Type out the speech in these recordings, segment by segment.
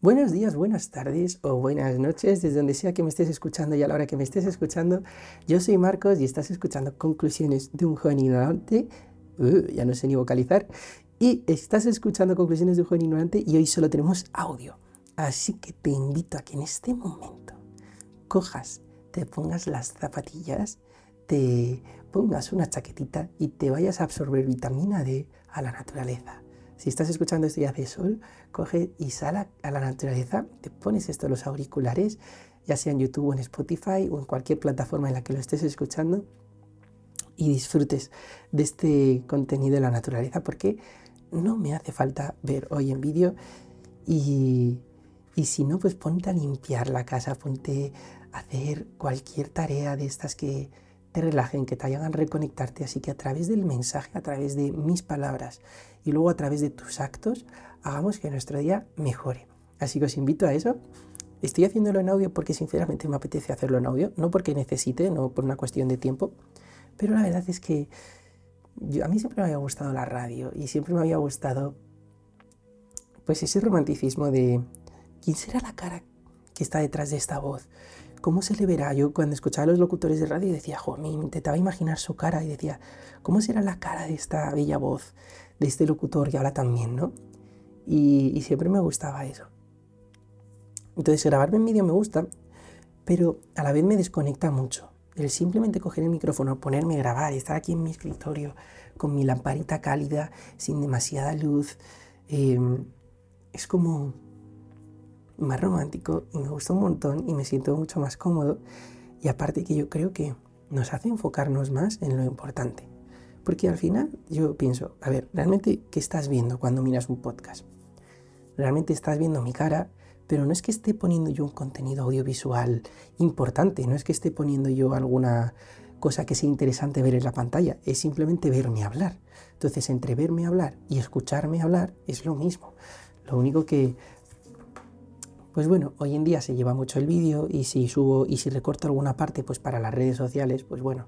Buenos días, buenas tardes o buenas noches, desde donde sea que me estés escuchando y a la hora que me estés escuchando. Yo soy Marcos y estás escuchando Conclusiones de un joven ignorante. Uh, ya no sé ni vocalizar. Y estás escuchando Conclusiones de un joven ignorante y hoy solo tenemos audio. Así que te invito a que en este momento cojas, te pongas las zapatillas, te pongas una chaquetita y te vayas a absorber vitamina D a la naturaleza si estás escuchando esto y hace sol, coge y sal a la naturaleza, te pones esto los auriculares, ya sea en YouTube o en Spotify o en cualquier plataforma en la que lo estés escuchando y disfrutes de este contenido de la naturaleza porque no me hace falta ver hoy en vídeo y, y si no, pues ponte a limpiar la casa, ponte a hacer cualquier tarea de estas que te relajen, que te hagan reconectarte. Así que a través del mensaje, a través de mis palabras y luego a través de tus actos, hagamos que nuestro día mejore. Así que os invito a eso. Estoy haciéndolo en audio porque sinceramente me apetece hacerlo en audio, no porque necesite, no por una cuestión de tiempo, pero la verdad es que a mí siempre me había gustado la radio y siempre me había gustado pues ese romanticismo de quién será la cara que está detrás de esta voz, ¿cómo se le verá? Yo cuando escuchaba a los locutores de radio decía, jo, me intentaba imaginar su cara y decía, ¿cómo será la cara de esta bella voz, de este locutor que habla tan bien, ¿no? Y, siempre me gustaba eso. Entonces grabarme en vídeo me gusta, pero a la vez me desconecta mucho. El simplemente coger el micrófono, ponerme a grabar, estar aquí en mi escritorio con mi lamparita cálida, sin demasiada luz, em, es como más romántico y me gusta un montón y me siento mucho más cómodo. Y aparte que yo creo que nos hace enfocarnos más en lo importante. Porque al final yo pienso, a ver, ¿realmente qué estás viendo cuando miras un podcast? Realmente estás viendo mi cara, pero no es que esté poniendo yo un contenido audiovisual importante, no es que esté poniendo yo alguna cosa que sea interesante ver en la pantalla, es simplemente verme hablar. Entonces, entre verme hablar y escucharme hablar es lo mismo. Lo único que pues bueno, hoy en día se lleva mucho el vídeo y si subo y si recorto alguna parte pues para las redes sociales, pues bueno,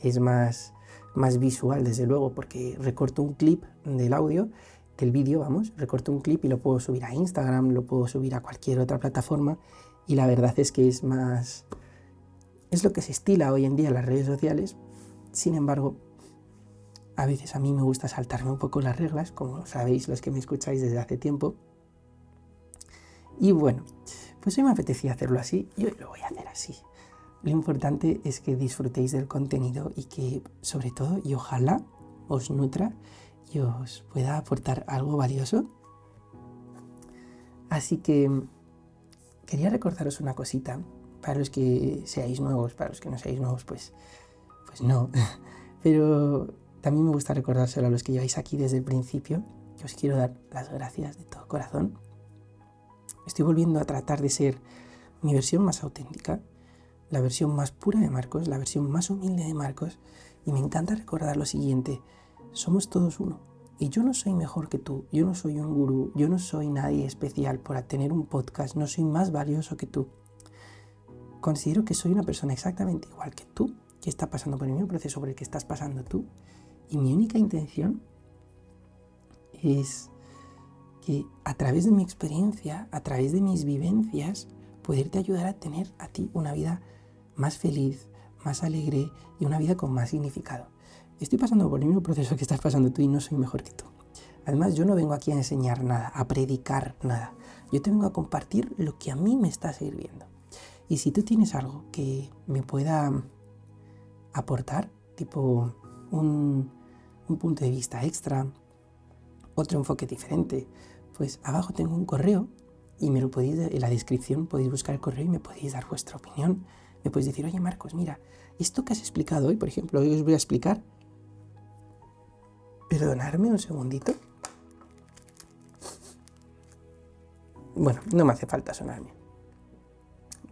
es más, más visual desde luego porque recorto un clip del audio, del vídeo, vamos, recorto un clip y lo puedo subir a Instagram, lo puedo subir a cualquier otra plataforma y la verdad es que es más... es lo que se estila hoy en día en las redes sociales, sin embargo, a veces a mí me gusta saltarme un poco las reglas, como sabéis los que me escucháis desde hace tiempo, y bueno, pues hoy me apetecía hacerlo así y hoy lo voy a hacer así. Lo importante es que disfrutéis del contenido y que sobre todo y ojalá os nutra y os pueda aportar algo valioso. Así que quería recordaros una cosita para los que seáis nuevos, para los que no seáis nuevos, pues, pues no. Pero también me gusta recordárselo a los que lleváis aquí desde el principio, que os quiero dar las gracias de todo corazón Estoy volviendo a tratar de ser mi versión más auténtica, la versión más pura de Marcos, la versión más humilde de Marcos, y me encanta recordar lo siguiente, somos todos uno. Y yo no soy mejor que tú, yo no soy un gurú, yo no soy nadie especial por tener un podcast, no soy más valioso que tú. Considero que soy una persona exactamente igual que tú, que está pasando por el mismo proceso por el que estás pasando tú. Y mi única intención es que a través de mi experiencia, a través de mis vivencias, poderte ayudar a tener a ti una vida más feliz, más alegre y una vida con más significado. Estoy pasando por el mismo proceso que estás pasando tú y no soy mejor que tú. Además, yo no vengo aquí a enseñar nada, a predicar nada. Yo te vengo a compartir lo que a mí me está sirviendo. Y si tú tienes algo que me pueda aportar, tipo un, un punto de vista extra, otro enfoque diferente, pues abajo tengo un correo y me lo podéis, en la descripción podéis buscar el correo y me podéis dar vuestra opinión. Me podéis decir, oye Marcos, mira, esto que has explicado hoy, por ejemplo, hoy os voy a explicar. Perdonadme un segundito. Bueno, no me hace falta sonarme.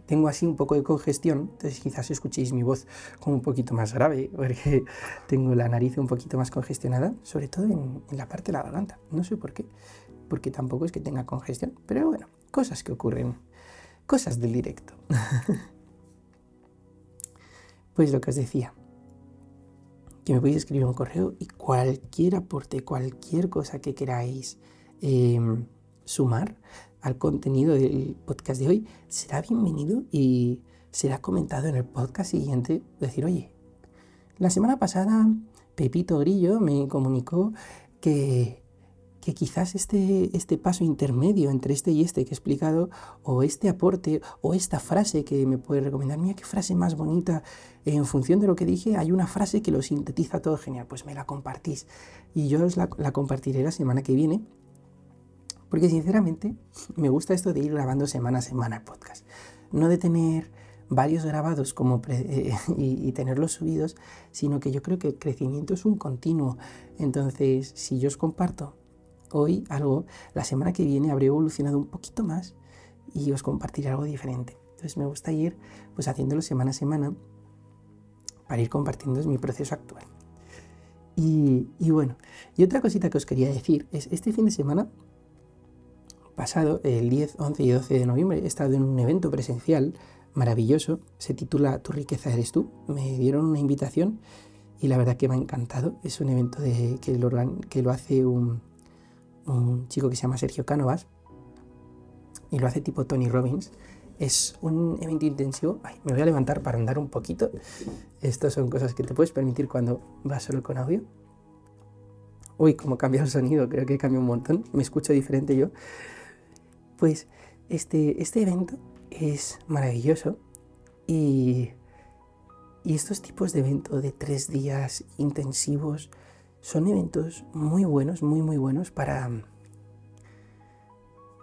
Tengo así un poco de congestión, entonces quizás escuchéis mi voz como un poquito más grave, porque tengo la nariz un poquito más congestionada, sobre todo en, en la parte de la garganta. No sé por qué porque tampoco es que tenga congestión, pero bueno, cosas que ocurren, cosas del directo. pues lo que os decía, que me podéis escribir un correo y cualquier aporte, cualquier cosa que queráis em, sumar, al contenido del podcast de hoy, será bienvenido y será comentado en el podcast siguiente. Decir, oye, la semana pasada Pepito Grillo me comunicó que que quizás este, este paso intermedio entre este y este que he explicado, o este aporte, o esta frase que me puede recomendar, mira qué frase más bonita, en función de lo que dije, hay una frase que lo sintetiza todo genial, pues me la compartís. Y yo os la, compartiré la semana que viene, porque sinceramente me gusta esto de ir grabando semana a semana el podcast, no de tener varios grabados como eh, y, y, tenerlos subidos, sino que yo creo que el crecimiento es un continuo. Entonces, si yo os comparto hoy algo, la semana que viene habré evolucionado un poquito más y os compartiré algo diferente. Entonces me gusta ir pues haciéndolo semana a semana para ir compartiendo mi proceso actual. Y, bueno, y otra cosita que os quería decir es, este fin de semana pasado, el 10, 11 y 12 de noviembre, he estado en un evento presencial maravilloso, se titula Tu riqueza eres tú, me dieron una invitación y la verdad que me ha encantado, es un evento de, que, lo, que lo hace un, un chico que se llama Sergio Cánovas y lo hace tipo Tony Robbins. Es un evento intensivo. me voy a levantar para andar un poquito. Estas son cosas que te puedes permitir cuando vas solo con audio. Uy, cómo cambia el sonido, creo que cambia un montón. Me escucho diferente yo. Pues este, este evento es maravilloso y, y estos tipos de eventos de tres días intensivos son eventos muy buenos, muy, muy buenos para,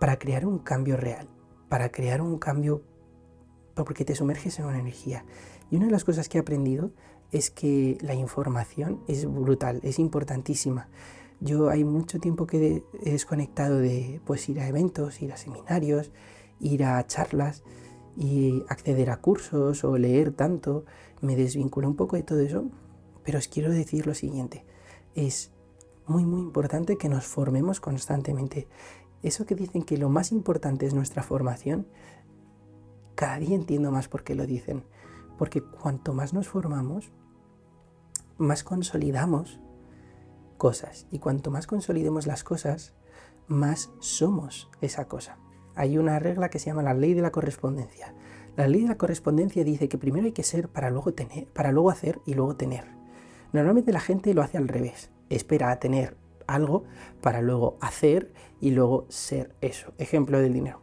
para crear un cambio real, para crear un cambio porque te sumerges en una energía. Y una de las cosas que he aprendido es que la información es brutal, es importantísima. Yo hay mucho tiempo que he desconectado de pues, ir a eventos, ir a seminarios, ir a charlas y acceder a cursos o leer tanto. Me desvinculo un poco de todo eso, pero os quiero decir lo siguiente es muy, muy importante que nos formemos constantemente. Eso que dicen que lo más importante es nuestra formación, cada día entiendo más por qué lo dicen. Porque cuanto más nos formamos, más consolidamos cosas. Y cuanto más consolidemos las cosas, más somos esa cosa. Hay una regla que se llama la ley de la correspondencia. La ley de la correspondencia dice que primero hay que ser para luego tener, para luego hacer y luego tener. Normalmente la gente lo hace al revés, espera a tener algo para luego hacer y luego ser eso. Ejemplo del dinero.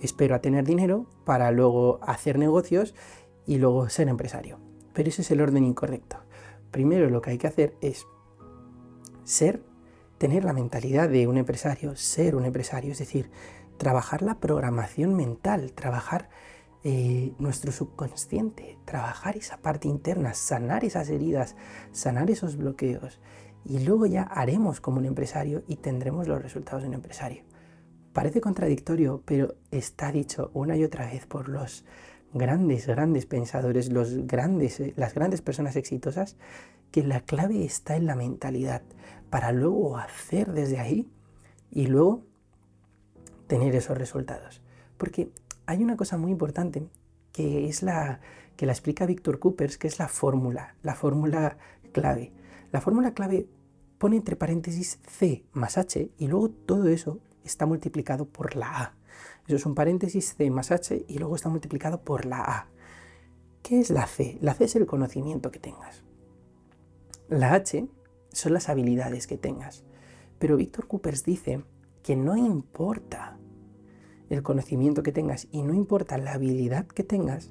Espero a tener dinero para luego hacer negocios y luego ser empresario. Pero ese es el orden incorrecto. Primero lo que hay que hacer es ser, tener la mentalidad de un empresario, ser un empresario, es decir, trabajar la programación mental, trabajar eh, nuestro subconsciente, trabajar esa parte interna, sanar esas heridas, sanar esos bloqueos. Y luego ya haremos como un empresario y tendremos los resultados de un empresario. Parece contradictorio, pero está dicho una y otra vez por los grandes, grandes pensadores, los grandes, eh, las grandes personas exitosas, que la clave está en la mentalidad, para luego hacer desde ahí y luego tener esos resultados. Porque hay una cosa muy importante que es la que la explica Víctor Coopers, que es la fórmula, la fórmula clave. La fórmula clave pone entre paréntesis C más H y luego todo eso está multiplicado por la A. Eso es un paréntesis C más H y luego está multiplicado por la A. ¿Qué es la C? La C es el conocimiento que tengas. La H son las habilidades que tengas. Pero Víctor Coopers dice que no importa el conocimiento que tengas y no importa la habilidad que tengas,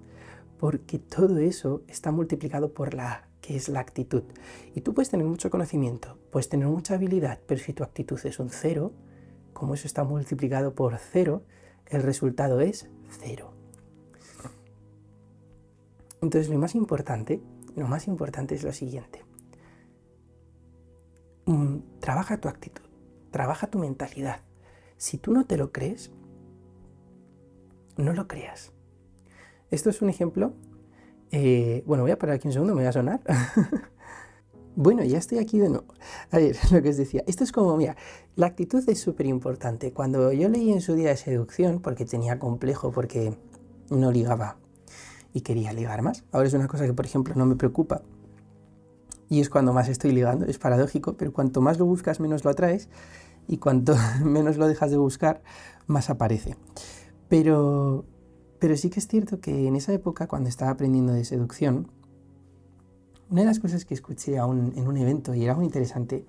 porque todo eso está multiplicado por la que es la actitud. Y tú puedes tener mucho conocimiento, puedes tener mucha habilidad, pero si tu actitud es un cero, como eso está multiplicado por cero, el resultado es cero. Entonces lo más importante, lo más importante es lo siguiente. Mm, trabaja tu actitud, trabaja tu mentalidad. Si tú no te lo crees, no lo creas. Esto es un ejemplo. Eh, bueno, voy a parar aquí un segundo, me voy a sonar. bueno, ya estoy aquí de nuevo. A ver, lo que os decía. Esto es como, mira, la actitud es súper importante. Cuando yo leí en su día de seducción, porque tenía complejo, porque no ligaba y quería ligar más. Ahora es una cosa que, por ejemplo, no me preocupa. Y es cuando más estoy ligando, es paradójico, pero cuanto más lo buscas, menos lo atraes. y cuanto menos lo dejas de buscar, más aparece. Pero, pero sí que es cierto que en esa época, cuando estaba aprendiendo de seducción, una de las cosas que escuché en un evento y era muy interesante,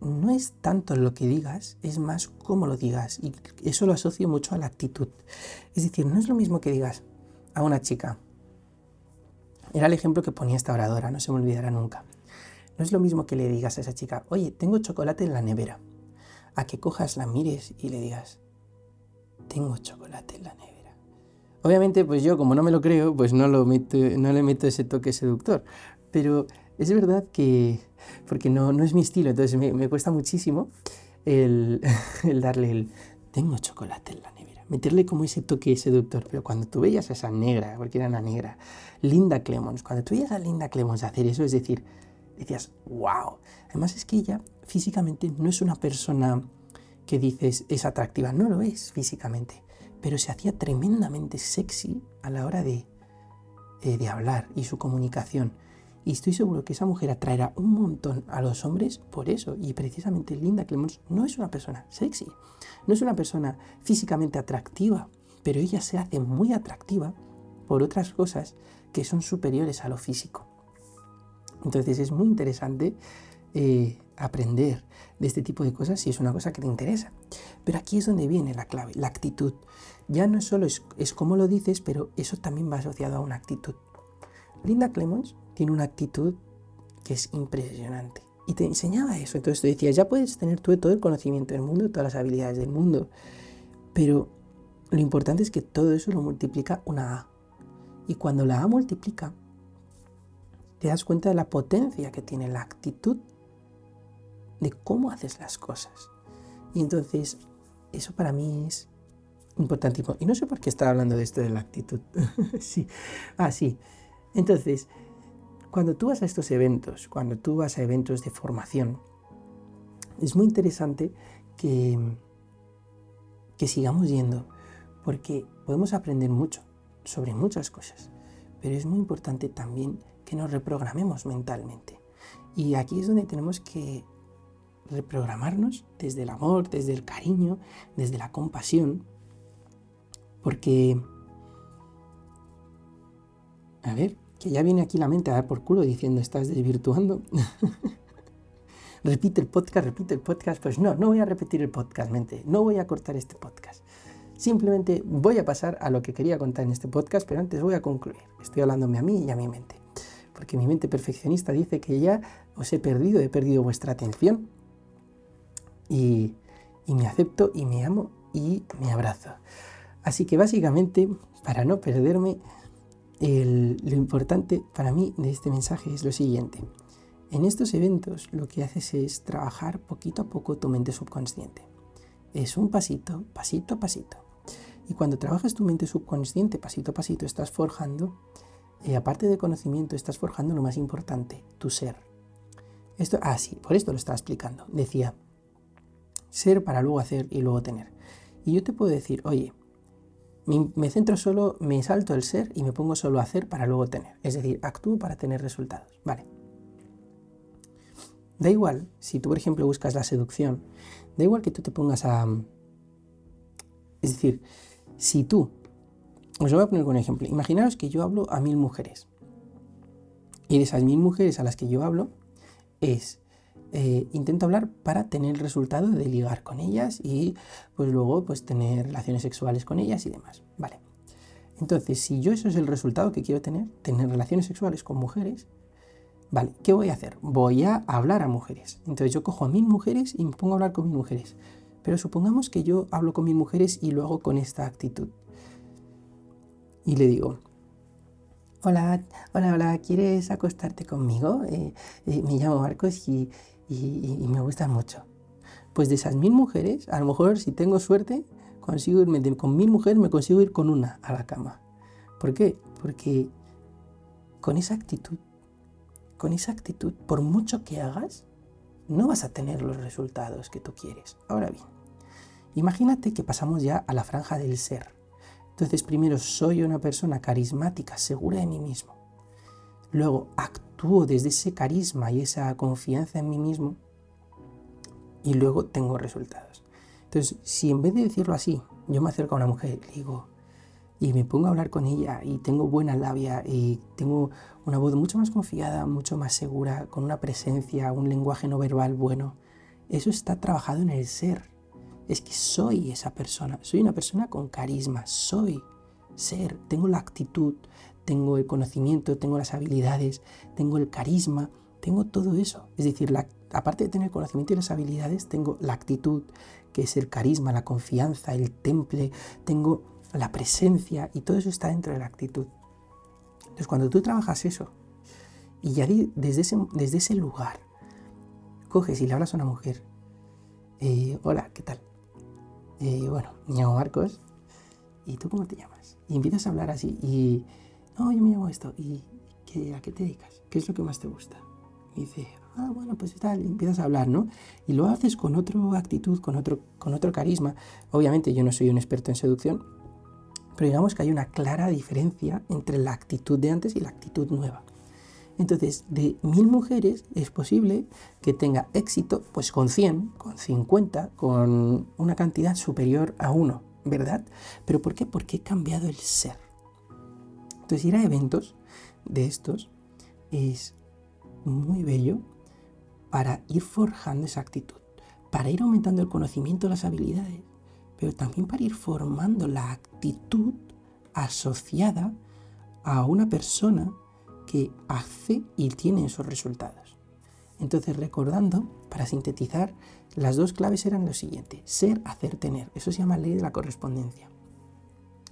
no, es tanto lo que digas, es más cómo lo digas. Y eso lo asocio mucho a la actitud. Es decir, no es lo mismo que digas a una chica. Era el ejemplo que ponía esta oradora, no se me olvidará nunca. No es lo mismo que le digas a esa chica, oye, tengo chocolate en la nevera, a que cojas, la mires y le digas, tengo chocolate en la nevera. Obviamente, pues yo, como no me lo creo, pues no, le meto ese toque seductor. Pero es verdad que, porque no, es mi estilo, entonces me, cuesta muchísimo el, el, darle el, tengo chocolate en la nevera. Meterle como ese toque seductor. Pero cuando tú veías a esa negra, porque era una negra, Linda Clemons, cuando tú veías a Linda Clemons hacer eso, es decir, decías, wow. Además es que ella físicamente no es una persona que dices es atractiva, no lo es físicamente, pero se hacía tremendamente sexy a la hora de, eh, de hablar y su comunicación. Y estoy seguro que esa mujer atraerá un montón a los hombres por eso. Y precisamente Linda Clemons no es una persona sexy, no es una persona físicamente atractiva, pero ella se hace muy atractiva por otras cosas que son superiores a lo físico. Entonces es muy interesante eh, aprender de este tipo de cosas si es una cosa que te interesa. Pero aquí es donde viene la clave, la actitud. Ya no solo es, es como lo dices, pero eso también va asociado a una actitud. Linda Clemons tiene una actitud que es impresionante. Y te enseñaba eso. Entonces tú decías, ya puedes tener tú todo el conocimiento del mundo, todas las habilidades del mundo. Pero lo importante es que todo eso lo multiplica una A. Y cuando la A multiplica, te das cuenta de la potencia que tiene la actitud de cómo haces las cosas. Y entonces, eso para mí es importantísimo. Y no sé por qué estaba hablando de esto de la actitud. sí, ah, sí. Entonces, cuando tú vas a estos eventos, cuando tú vas a eventos de formación, es muy interesante que, que sigamos yendo, porque podemos aprender mucho sobre muchas cosas, pero es muy importante también que nos reprogramemos mentalmente. Y aquí es donde tenemos que reprogramarnos desde el amor, desde el cariño, desde la compasión, porque, a ver, que ya viene aquí la mente a dar por culo diciendo estás desvirtuando. repite el podcast, repite el podcast. Pues no, no voy a repetir el podcast, mente. No voy a cortar este podcast. Simplemente voy a pasar a lo que quería contar en este podcast, pero antes voy a concluir. Estoy hablándome a mí y a mi mente porque mi mente perfeccionista dice que ya os he perdido, he perdido vuestra atención y, me acepto y me amo y me abrazo. Así que básicamente, para no perderme, lo importante para mí de este mensaje es lo siguiente. En estos eventos lo que haces es trabajar poquito a poco tu mente subconsciente. Es un pasito, pasito a pasito. Y cuando trabajas tu mente subconsciente pasito a pasito, estás forjando y aparte de conocimiento, estás forjando lo más importante, tu ser. Esto, ah, sí, por esto lo estaba explicando. Decía, ser para luego hacer y luego tener. Y yo te puedo decir, oye, me, centro solo, me salto el ser y me pongo solo a hacer para luego tener. Es decir, actúo para tener resultados. Vale. Da igual, si tú, por ejemplo, buscas la seducción, da igual que tú te pongas a... Es decir, si tú os voy a poner un ejemplo. Imaginaos que yo hablo a mil mujeres. Y de esas mil mujeres a las que yo hablo, es eh, intento hablar para tener el resultado de ligar con ellas y pues luego pues tener relaciones sexuales con ellas y demás. Vale. Entonces, si yo eso es el resultado que quiero tener, tener relaciones sexuales con mujeres, vale, ¿qué voy a hacer? Voy a hablar a mujeres. Entonces yo cojo a mil mujeres y me pongo a hablar con mil mujeres. Pero supongamos que yo hablo con mil mujeres y lo hago con esta actitud y le digo, hola, hola, hola, ¿quieres acostarte conmigo? Eh, eh, me llamo Marcos y, me gusta mucho. Pues de esas mil mujeres, a lo mejor si tengo suerte, consigo irme con mil mujeres, me consigo ir con una a la cama. ¿Por qué? Porque con esa actitud, con esa actitud, por mucho que hagas, no vas a tener los resultados que tú quieres. Ahora bien, imagínate que pasamos ya a la franja del ser. Entonces, primero soy una persona carismática, segura de mí mismo. Luego actúo desde ese carisma y esa confianza en mí mismo y luego tengo resultados. Entonces, si en vez de decirlo así, yo me acerco a una mujer y digo, y me pongo a hablar con ella y tengo buena labia y tengo una voz mucho más confiada, mucho más segura, con una presencia, un lenguaje no verbal bueno, eso está trabajado en el ser. Es que soy esa persona, soy una persona con carisma, soy ser, tengo la actitud, tengo el conocimiento, tengo las habilidades, tengo el carisma, tengo todo eso. Es decir, aparte de tener el conocimiento y las habilidades, tengo la actitud, que es el carisma, la confianza, el temple, tengo la presencia y todo eso está dentro de la actitud. Entonces, cuando tú trabajas eso y ya desde ese, desde ese lugar coges y le hablas a una mujer, eh, hola, ¿qué tal? Eh, bueno, me llamo Marcos, ¿y tú cómo te llamas? Y empiezas a hablar así, y no, yo me llamo esto, ¿y qué, a qué te dedicas? ¿Qué es lo que más te gusta? Y dice, ah, bueno, pues tal, y empiezas a hablar, ¿no? Y lo haces con otra actitud, con otro, con otro carisma. Obviamente yo no soy un experto en seducción, pero digamos que hay una clara diferencia entre la actitud de antes y la actitud nueva. Entonces, de mil mujeres es posible que tenga éxito pues con 100, con 50, con una cantidad superior a uno, ¿verdad? ¿Pero por qué? Porque he cambiado el ser. Entonces, ir a eventos de estos es muy bello para ir forjando esa actitud, para ir aumentando el conocimiento, las habilidades, pero también para ir formando la actitud asociada a una persona que hace y tiene esos resultados. Entonces, recordando, para sintetizar, las dos claves eran lo siguiente, ser, hacer, tener. Eso se llama ley de la correspondencia.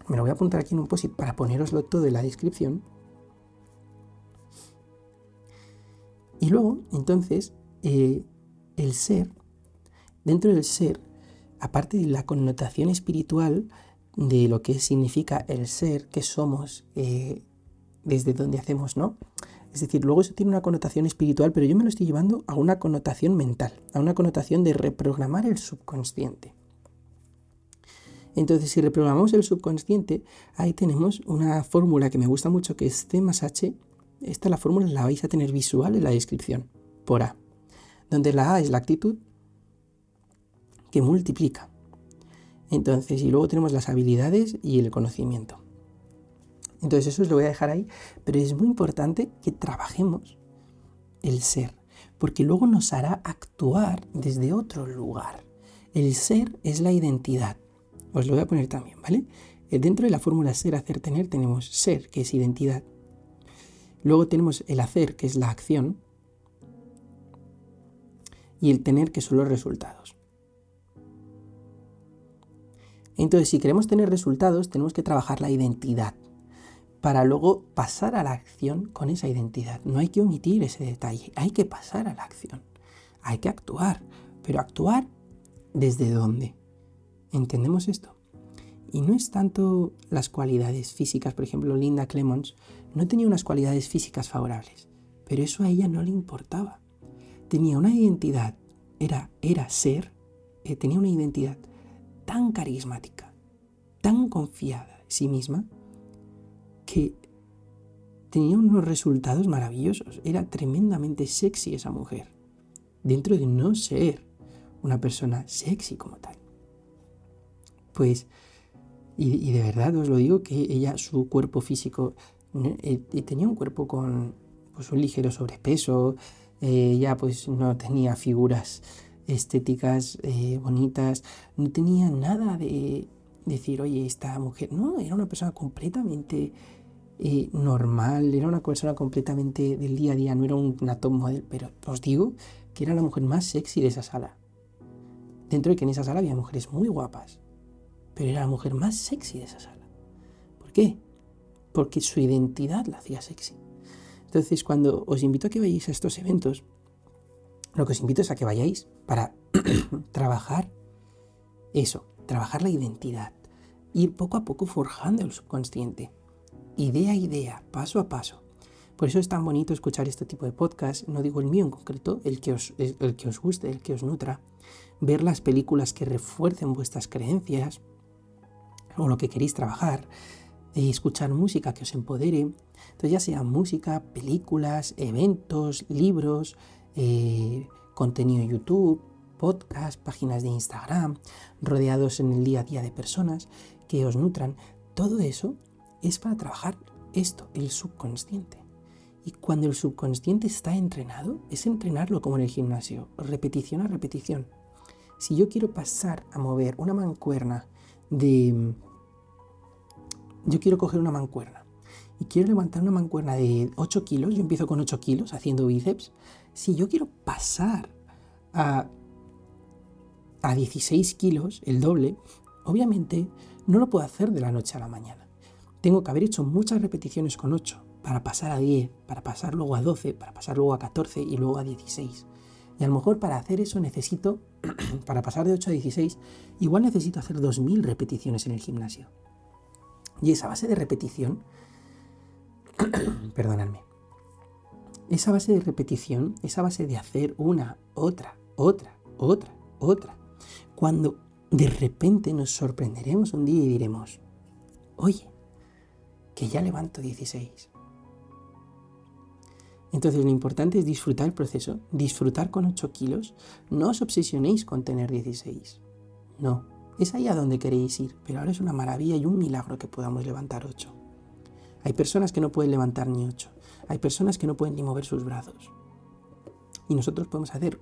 Me lo voy a apuntar aquí en un post para poneroslo todo en la descripción. Y luego, entonces, eh, el ser, dentro del ser, aparte de la connotación espiritual de lo que significa el ser, que somos, eh, desde donde hacemos, ¿no? Es decir, luego eso tiene una connotación espiritual, pero yo me lo estoy llevando a una connotación mental, a una connotación de reprogramar el subconsciente. Entonces, si reprogramamos el subconsciente, ahí tenemos una fórmula que me gusta mucho, que es C más H. Esta la fórmula la vais a tener visual en la descripción, por A. Donde la A es la actitud que multiplica. Entonces, y luego tenemos las habilidades y el conocimiento. Entonces eso os lo voy a dejar ahí, pero es muy importante que trabajemos el ser, porque luego nos hará actuar desde otro lugar. El ser es la identidad. Os lo voy a poner también, ¿vale? Eh, dentro de la fórmula ser, hacer, tener tenemos ser, que es identidad. Luego tenemos el hacer, que es la acción. Y el tener, que son los resultados. Entonces, si queremos tener resultados, tenemos que trabajar la identidad para luego pasar a la acción con esa identidad. No hay que omitir ese detalle, hay que pasar a la acción, hay que actuar, pero actuar desde dónde. ¿Entendemos esto? Y no es tanto las cualidades físicas, por ejemplo, Linda Clemons no tenía unas cualidades físicas favorables, pero eso a ella no le importaba. Tenía una identidad, era, era ser, eh, tenía una identidad tan carismática, tan confiada en sí misma, que tenía unos resultados maravillosos. Era tremendamente sexy esa mujer, dentro de no ser una persona sexy como tal. Pues, y, de verdad os lo digo, que ella, su cuerpo físico, eh, tenía un cuerpo con pues, un ligero sobrepeso, ella pues no tenía figuras estéticas eh, bonitas, no tenía nada de decir, oye, esta mujer, no, era una persona completamente eh, normal, era una persona completamente del día a día, no era una top model, pero os digo que era la mujer más sexy de esa sala. Dentro de que en esa sala había mujeres muy guapas, pero era la mujer más sexy de esa sala. ¿Por qué? Porque su identidad la hacía sexy. Entonces, cuando os invito a que vayáis a estos eventos, lo que os invito es a que vayáis para trabajar eso, trabajar la identidad, ir poco a poco forjando el subconsciente idea a idea, paso a paso. Por eso es tan bonito escuchar este tipo de podcast, no digo el mío en concreto, el que os, el que os guste, el que os nutra, ver las películas que refuercen vuestras creencias o lo que queréis trabajar, y eh, escuchar música que os empodere, entonces ya sea música, películas, eventos, libros, eh, contenido en YouTube, podcast, páginas de Instagram, rodeados en el día a día de personas que os nutran. Todo eso es para trabajar esto, el subconsciente. Y cuando el subconsciente está entrenado, es entrenarlo como en el gimnasio, repetición a repetición. Si yo quiero pasar a mover una mancuerna de... Yo quiero coger una mancuerna y quiero levantar una mancuerna de 8 kilos, yo empiezo con 8 kilos haciendo bíceps. Si yo quiero pasar a, a 16 kilos, el doble, obviamente no lo puedo hacer de la noche a la mañana. Tengo que haber hecho muchas repeticiones con 8 para pasar a 10, para pasar luego a 12, para pasar luego a 14 y luego a 16. Y a lo mejor para hacer eso necesito, para pasar de 8 a 16, igual necesito hacer 2000 repeticiones en el gimnasio. Y esa base de repetición, perdonadme, esa base de repetición, esa base de hacer una, otra, otra, otra, otra, cuando de repente nos sorprenderemos un día y diremos, oye, que ya levanto 16. Entonces lo importante es disfrutar el proceso, disfrutar con 8 kilos. No os obsesionéis con tener 16. No, es ahí a donde queréis ir, pero ahora es una maravilla y un milagro que podamos levantar 8. Hay personas que no pueden levantar ni 8. Hay personas que no pueden ni mover sus brazos. Y nosotros podemos hacer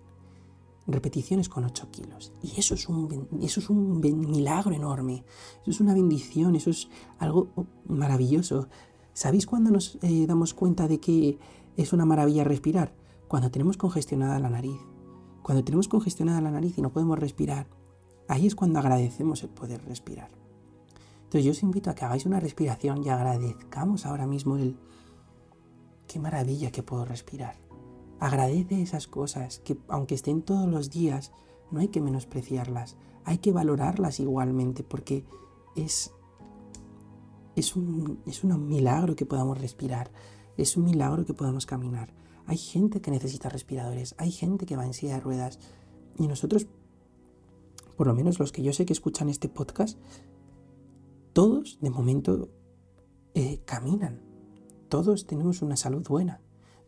repeticiones con 8 kilos. Y eso es un, eso es un milagro enorme. Eso es una bendición, eso es algo maravilloso. ¿Sabéis cuándo nos eh, damos cuenta de que es una maravilla respirar? Cuando tenemos congestionada la nariz. Cuando tenemos congestionada la nariz y no podemos respirar, ahí es cuando agradecemos el poder respirar. Entonces yo os invito a que hagáis una respiración y agradezcamos ahora mismo el qué maravilla que puedo respirar. Agradece esas cosas que aunque estén todos los días, no hay que menospreciarlas, hay que valorarlas igualmente porque es, es, un, es un milagro que podamos respirar, es un milagro que podamos caminar. Hay gente que necesita respiradores, hay gente que va en silla de ruedas y nosotros, por lo menos los que yo sé que escuchan este podcast, todos de momento eh, caminan, todos tenemos una salud buena,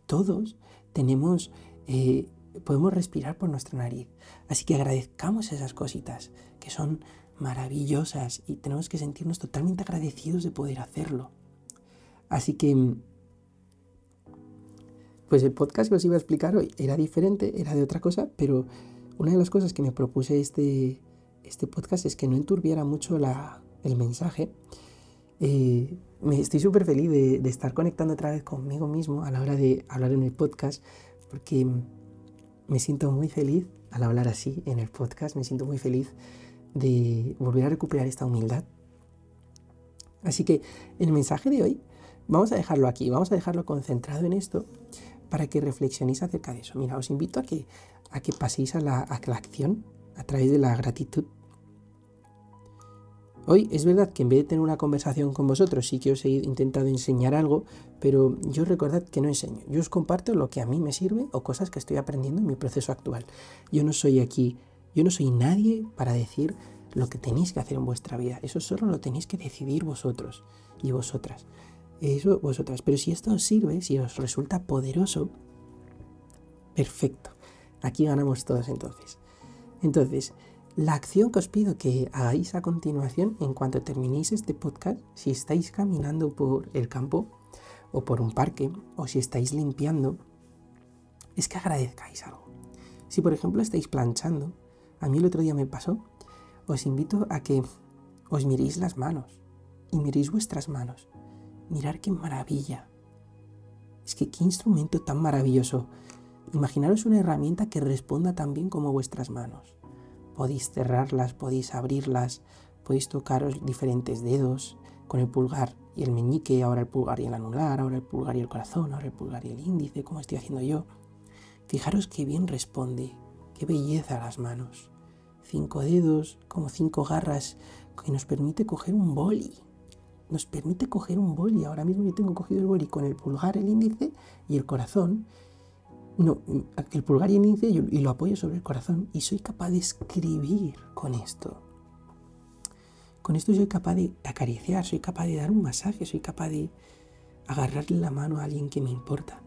todos tenemos, eh, podemos respirar por nuestra nariz. Así que agradezcamos esas cositas que son maravillosas y tenemos que sentirnos totalmente agradecidos de poder hacerlo. Así que, pues el podcast que os iba a explicar hoy era diferente, era de otra cosa, pero una de las cosas que me propuse este, este podcast es que no enturbiara mucho la, el mensaje. Eh, me estoy súper feliz de, estar conectando otra vez conmigo mismo a la hora de hablar en el podcast, porque me siento muy feliz al hablar así en el podcast, me siento muy feliz de volver a recuperar esta humildad. Así que el mensaje de hoy vamos a dejarlo aquí, vamos a dejarlo concentrado en esto para que reflexionéis acerca de eso. Mira, os invito a que, a que paséis a la, a la acción a través de la gratitud Hoy es verdad que en vez de tener una conversación con vosotros, sí que os he intentado enseñar algo, pero yo recordad que no enseño. Yo os comparto lo que a mí me sirve o cosas que estoy aprendiendo en mi proceso actual. Yo no soy aquí, yo no soy nadie para decir lo que tenéis que hacer en vuestra vida. Eso solo lo tenéis que decidir vosotros y vosotras. Eso vosotras. Pero si esto os sirve, si os resulta poderoso, perfecto. Aquí ganamos todos entonces. Entonces, la acción que os pido que hagáis a continuación en cuanto terminéis este podcast, si estáis caminando por el campo o por un parque o si estáis limpiando, es que agradezcáis algo. Si por ejemplo estáis planchando, a mí el otro día me pasó, os invito a que os miréis las manos y miréis vuestras manos. Mirar qué maravilla. Es que qué instrumento tan maravilloso. Imaginaros una herramienta que responda tan bien como vuestras manos podéis cerrarlas, podéis abrirlas, podéis tocaros diferentes dedos con el pulgar y el meñique, ahora el pulgar y el anular, ahora el pulgar y el corazón, ahora el pulgar y el índice, como estoy haciendo yo. Fijaros qué bien responde, qué belleza las manos. Cinco dedos, como cinco garras, que nos permite coger un boli. Nos permite coger un boli. Ahora mismo yo tengo cogido el boli con el pulgar, el índice y el corazón no, el pulgar y el índice y lo apoyo sobre el corazón y soy capaz de escribir con esto. Con esto soy capaz de acariciar, soy capaz de dar un masaje, soy capaz de agarrarle la mano a alguien que me importa.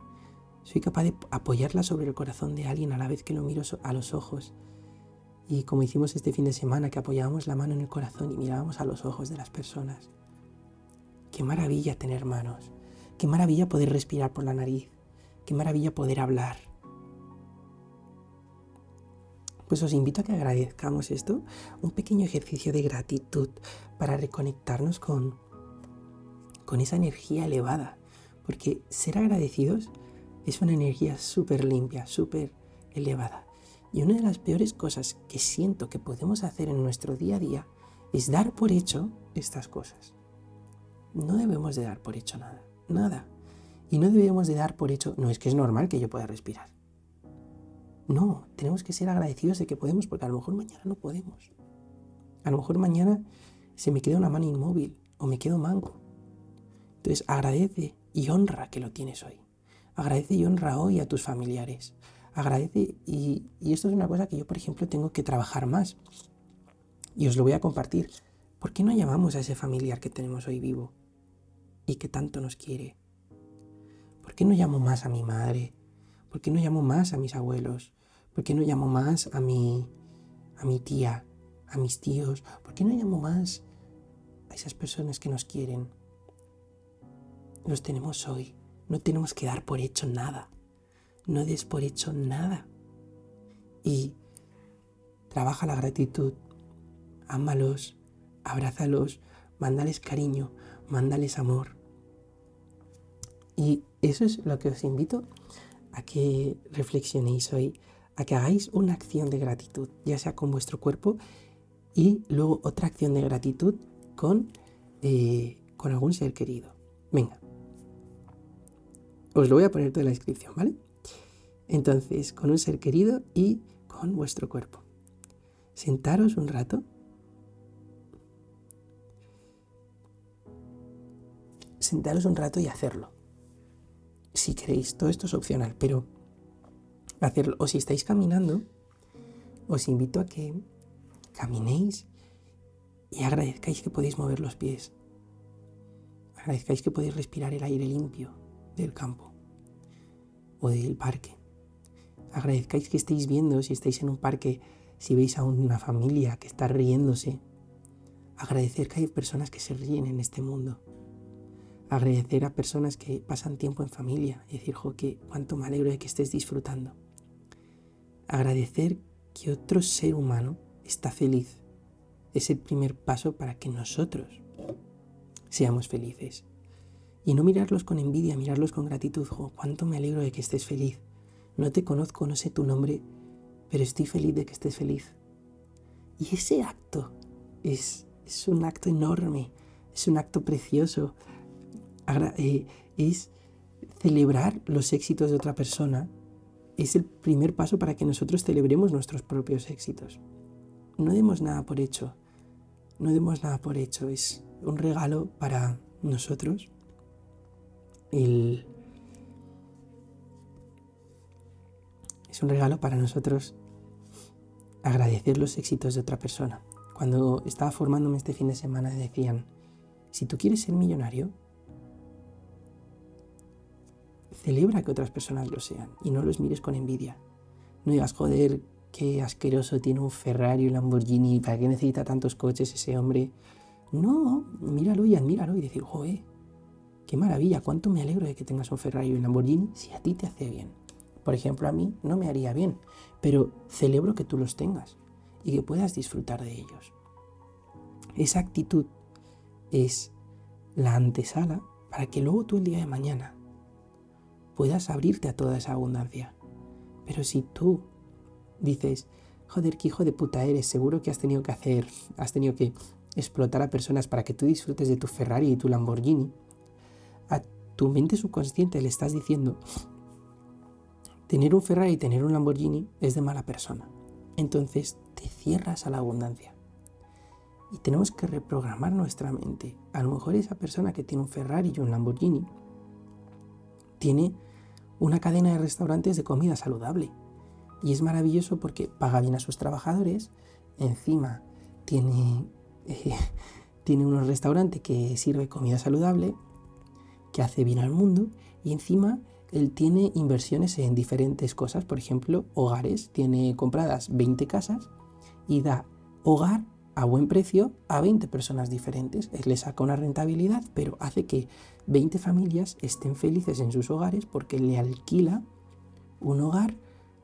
Soy capaz de apoyarla sobre el corazón de alguien a la vez que lo miro a los ojos. Y como hicimos este fin de semana, que apoyábamos la mano en el corazón y mirábamos a los ojos de las personas. Qué maravilla tener manos. Qué maravilla poder respirar por la nariz. Qué maravilla poder hablar. Pues os invito a que agradezcamos esto, un pequeño ejercicio de gratitud para reconectarnos con, con esa energía elevada. Porque ser agradecidos es una energía súper limpia, súper elevada. Y una de las peores cosas que siento que podemos hacer en nuestro día a día es dar por hecho estas cosas. No debemos de dar por hecho nada, nada. Y no debemos de dar por hecho, no es que es normal que yo pueda respirar. No, tenemos que ser agradecidos de que podemos porque a lo mejor mañana no podemos. A lo mejor mañana se me queda una mano inmóvil o me quedo manco. Entonces agradece y honra que lo tienes hoy. Agradece y honra hoy a tus familiares agradece y, esto es una cosa que yo, por ejemplo, tengo que trabajar más. Y os lo voy a compartir. ¿Por qué no llamamos a ese familiar que tenemos hoy vivo y que tanto nos quiere? ¿Por qué no llamo más a mi madre? ¿Por qué no llamo más a mis abuelos? ¿Por qué no llamo más a mi, a mi tía, a mis tíos? ¿Por qué no llamo más a esas personas que nos quieren? Los tenemos hoy. No tenemos que dar por hecho nada no des por hecho nada. Y trabaja la gratitud, ámalos, abrázalos, mándales cariño, mándales amor. Y eso es lo que os invito a que reflexionéis hoy, a que hagáis una acción de gratitud, ya sea con vuestro cuerpo y luego otra acción de gratitud con, eh, con algún ser querido. Venga, os lo voy a poner todo la descripción, ¿vale? Entonces, con un ser querido y con vuestro cuerpo. Sentaros un rato. Sentaros un rato y hacerlo. Si queréis, todo esto es opcional, pero hacerlo. O si estáis caminando, os invito a que caminéis y agradezcáis que podéis mover los pies. Agradezcáis que podéis respirar el aire limpio del campo o del parque agradezcáis que estéis viendo, si estáis en un parque, si veis a una familia que está riéndose. Agradecer que hay personas que se ríen en este mundo. Agradecer a personas que pasan tiempo en familia y decir, jo, que cuánto me alegro de que estés disfrutando. Agradecer que otro ser humano está feliz. Es el primer paso para que nosotros seamos felices. Y no mirarlos con envidia, mirarlos con gratitud. Jo, cuánto me alegro de que estés feliz. No te conozco, no sé tu nombre, pero estoy feliz de que estés feliz. Y ese acto es, es un acto enorme, es un acto precioso. Eh, es celebrar los éxitos de otra persona. Es el primer paso para que nosotros celebremos nuestros propios éxitos. No demos nada por hecho. No demos nada por hecho. Es un regalo para nosotros Es un regalo para nosotros agradecer los éxitos de otra persona. Cuando estaba formándome este fin de semana decían, si tú quieres ser millonario, celebra que otras personas lo sean y no los mires con envidia. No digas, joder, qué asqueroso tiene un Ferrari, un Lamborghini, ¿para qué necesita tantos coches ese hombre? No, míralo y admíralo y decir, joder, qué maravilla, cuánto me alegro de que tengas un Ferrari y un Lamborghini si a ti te hace bien. Por ejemplo, a mí no me haría bien, pero celebro que tú los tengas y que puedas disfrutar de ellos. Esa actitud es la antesala para que luego tú el día de mañana puedas abrirte a toda esa abundancia. Pero si tú dices, joder, qué hijo de puta eres, seguro que has tenido que hacer, has tenido que explotar a personas para que tú disfrutes de tu Ferrari y tu Lamborghini, a tu mente subconsciente le estás diciendo, Tener un Ferrari y tener un Lamborghini es de mala persona. Entonces te cierras a la abundancia. Y tenemos que reprogramar nuestra mente. A lo mejor esa persona que tiene un Ferrari y un Lamborghini tiene una cadena de restaurantes de comida saludable. Y es maravilloso porque paga bien a sus trabajadores, encima tiene, eh, tiene unos restaurantes que sirve comida saludable, que hace bien al mundo y encima él tiene inversiones en diferentes cosas, por ejemplo, hogares, tiene compradas 20 casas y da hogar a buen precio a 20 personas diferentes. Él le saca una rentabilidad, pero hace que 20 familias estén felices en sus hogares porque le alquila un hogar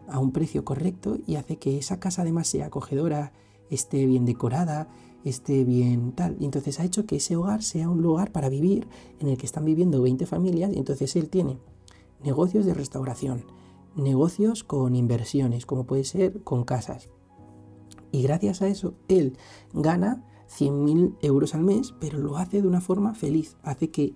a un precio correcto y hace que esa casa además sea acogedora, esté bien decorada, esté bien tal. Y entonces ha hecho que ese hogar sea un lugar para vivir en el que están viviendo 20 familias y entonces él tiene negocios de restauración, negocios con inversiones, como puede ser con casas. Y gracias a eso él gana 100.000 euros al mes, pero lo hace de una forma feliz, hace que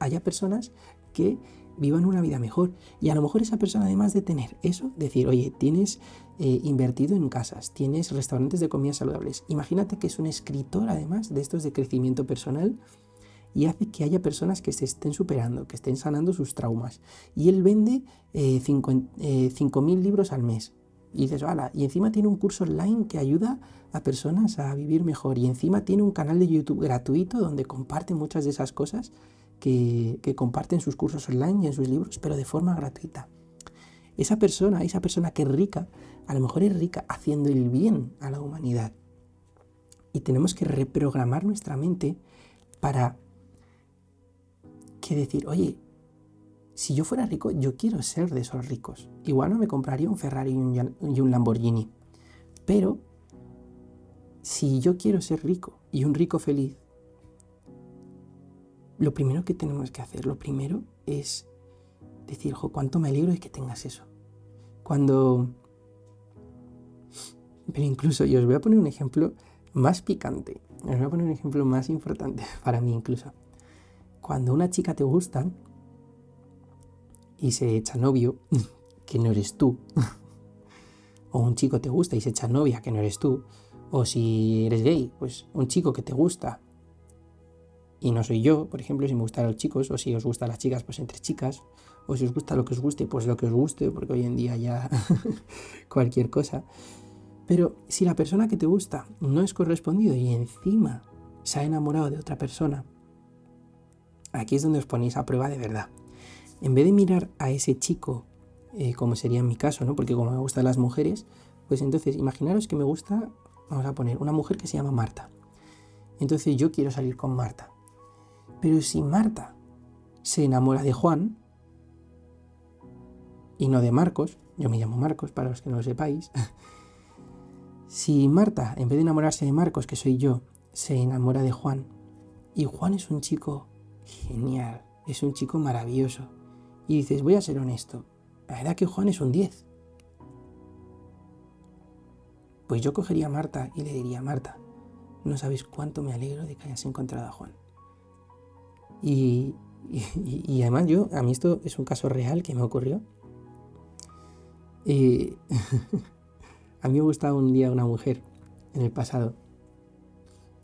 haya personas que vivan una vida mejor. Y a lo mejor esa persona, además de tener eso, decir, oye, tienes eh, invertido en casas, tienes restaurantes de comidas saludables. Imagínate que es un escritor, además de estos de crecimiento personal, y hace que haya personas que se estén superando, que estén sanando sus traumas. Y él vende 5.000 eh, eh libros al mes. Y dices, y encima tiene un curso online que ayuda a personas a vivir mejor. Y encima tiene un canal de YouTube gratuito donde comparte muchas de esas cosas que, que comparten sus cursos online y en sus libros, pero de forma gratuita. Esa persona, esa persona que es rica, a lo mejor es rica haciendo el bien a la humanidad. Y tenemos que reprogramar nuestra mente para que decir, oye, si yo fuera rico, yo quiero ser de esos ricos. Igual no me compraría un Ferrari y un Lamborghini. Pero si yo quiero ser rico y un rico feliz, lo primero que tenemos que hacer, lo primero es decir, jo, cuánto me alegro de que tengas eso. Cuando... Pero incluso, y os voy a poner un ejemplo más picante, os voy a poner un ejemplo más importante para mí incluso. Cuando una chica te gusta y se echa novio, que no eres tú, o un chico te gusta y se echa novia, que no eres tú, o si eres gay, pues un chico que te gusta y no soy yo, por ejemplo, si me gustan los chicos, o si os gustan las chicas, pues entre chicas, o si os gusta lo que os guste, pues lo que os guste, porque hoy en día ya cualquier cosa. Pero si la persona que te gusta no es correspondido y encima se ha enamorado de otra persona, aquí es donde os ponéis a prueba de verdad. En vez de mirar a ese chico, eh, como sería en mi caso, ¿no? porque como me gustan las mujeres, pues entonces imaginaros que me gusta, vamos a poner, una mujer que se llama Marta. Entonces yo quiero salir con Marta. Pero si Marta se enamora de Juan, y no de Marcos, yo me llamo Marcos para los que no lo sepáis, si Marta, en vez de enamorarse de Marcos, que soy yo, se enamora de Juan, y Juan es un chico genial, es un chico maravilloso, y dices, voy a ser honesto, la verdad que Juan es un 10. Pues yo cogería a Marta y le diría, Marta, no sabes cuánto me alegro de que hayas encontrado a Juan. Y, y además yo, a mí esto es un caso real que me ocurrió. Y a mí me gustaba un día una mujer en el pasado.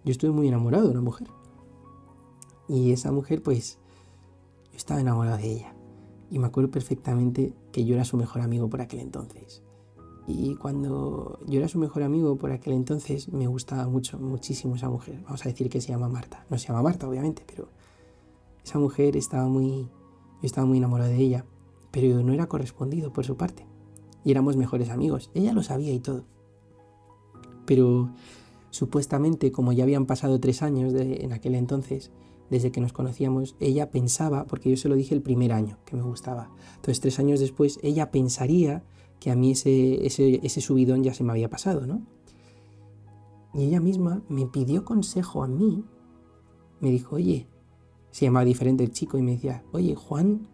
Yo estuve muy enamorado de una mujer. Y esa mujer, pues, yo estaba enamorado de ella. Y me acuerdo perfectamente que yo era su mejor amigo por aquel entonces. Y cuando yo era su mejor amigo por aquel entonces, me gustaba mucho, muchísimo esa mujer. Vamos a decir que se llama Marta. No se llama Marta, obviamente, pero esa mujer estaba muy, yo estaba muy enamorado de ella, pero no era correspondido por su parte y éramos mejores amigos. Ella lo sabía y todo. Pero supuestamente, como ya habían pasado tres años en aquel entonces, desde que nos conocíamos, ella pensaba, porque yo se lo dije el primer año que me gustaba. Entonces, tres años después, ella pensaría que a mí ese, subidón ya se me había pasado, ¿no? Y ella misma me pidió consejo a mí. Me dijo, oye, se llamaba diferente el chico y me decía, oye, Juan,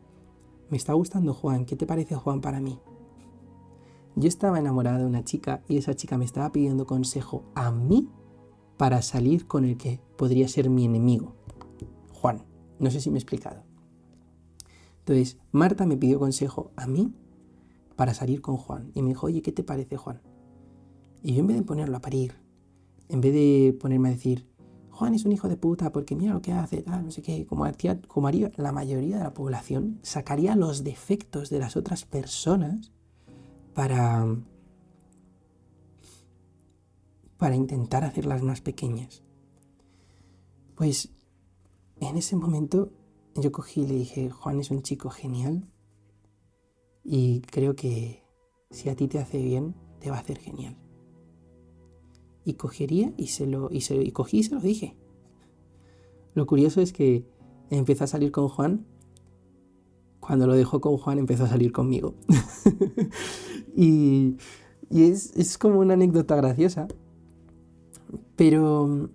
me está gustando Juan, ¿qué te parece Juan para mí? Yo estaba enamorada de una chica y esa chica me estaba pidiendo consejo a mí para salir con el que podría ser mi enemigo. No sé si me he explicado. Entonces, Marta me pidió consejo a mí para salir con Juan y me dijo, oye, ¿qué te parece Juan? Y yo en vez de ponerlo a parir, en vez de ponerme a decir, Juan es un hijo de puta porque mira lo que hace, tal, no sé qué, como como haría la mayoría de la población, sacaría los defectos de las otras personas para, para intentar hacerlas más pequeñas. Pues en ese momento yo cogí y le dije, Juan es un chico genial y creo que si a ti te hace bien, te va a hacer genial. y cogería y se lo y cogí y se lo dije. Lo curioso es que empezó a salir con Juan. Cuando lo dejó con Juan empezó a salir conmigo. y, y es, es como una anécdota graciosa. Pero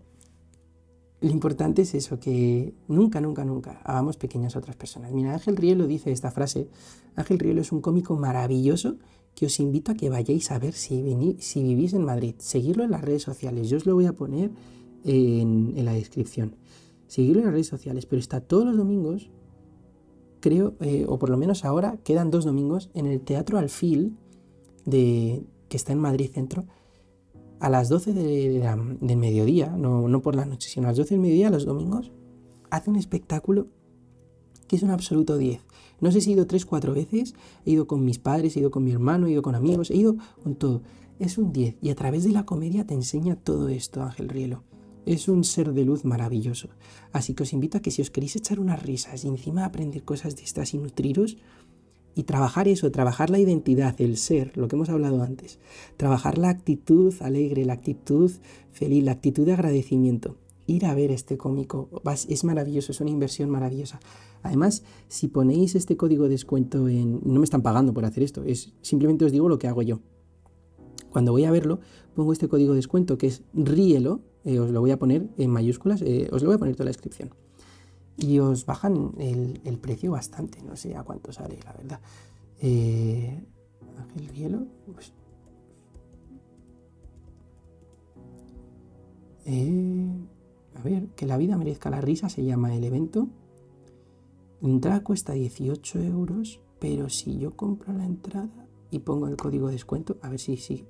lo importante es eso, que nunca, nunca, nunca hagamos pequeñas otras personas. Mira, Ángel Rielo dice esta frase. Ángel Rielo es un cómico maravilloso que os invito a que vayáis a ver si, si vivís en Madrid. Seguirlo en las redes sociales. Yo os lo voy a poner en, la descripción. Seguirlo en las redes sociales, pero está todos los domingos, creo, eh, o por lo menos ahora, quedan dos domingos, en el Teatro Alfil, de, que está en Madrid Centro, a las 12 del mediodía, no, no por la noche, sino a las 12 del mediodía, los domingos, hace un espectáculo que es un absoluto 10. No sé si he ido 3, 4 veces, he ido con mis padres, he ido con mi hermano, he ido con amigos, he ido con todo. Es un 10 y a través de la comedia te enseña todo esto, Ángel Rielo. Es un ser de luz maravilloso. Así que os invito a que si os queréis echar unas risas y encima aprender cosas de estas y nutriros, y trabajar eso, trabajar la identidad, el ser, lo que hemos hablado antes. Trabajar la actitud alegre, la actitud feliz, la actitud de agradecimiento. Ir a ver este cómico es maravilloso, es una inversión maravillosa. Además, si ponéis este código de descuento en... No me están pagando por hacer esto, es simplemente os digo lo que hago yo. Cuando voy a verlo, pongo este código de descuento que es RIELO, eh, os lo voy a poner en mayúsculas, eh, os lo voy a poner toda la descripción y os bajan el, precio bastante, no sé a cuánto sale, la verdad. Eh, el hielo, pues, eh, a ver, que la vida merezca la risa se llama el evento. Entrada cuesta 18 euros, pero si yo compro la entrada y pongo el código de descuento, a ver si sí.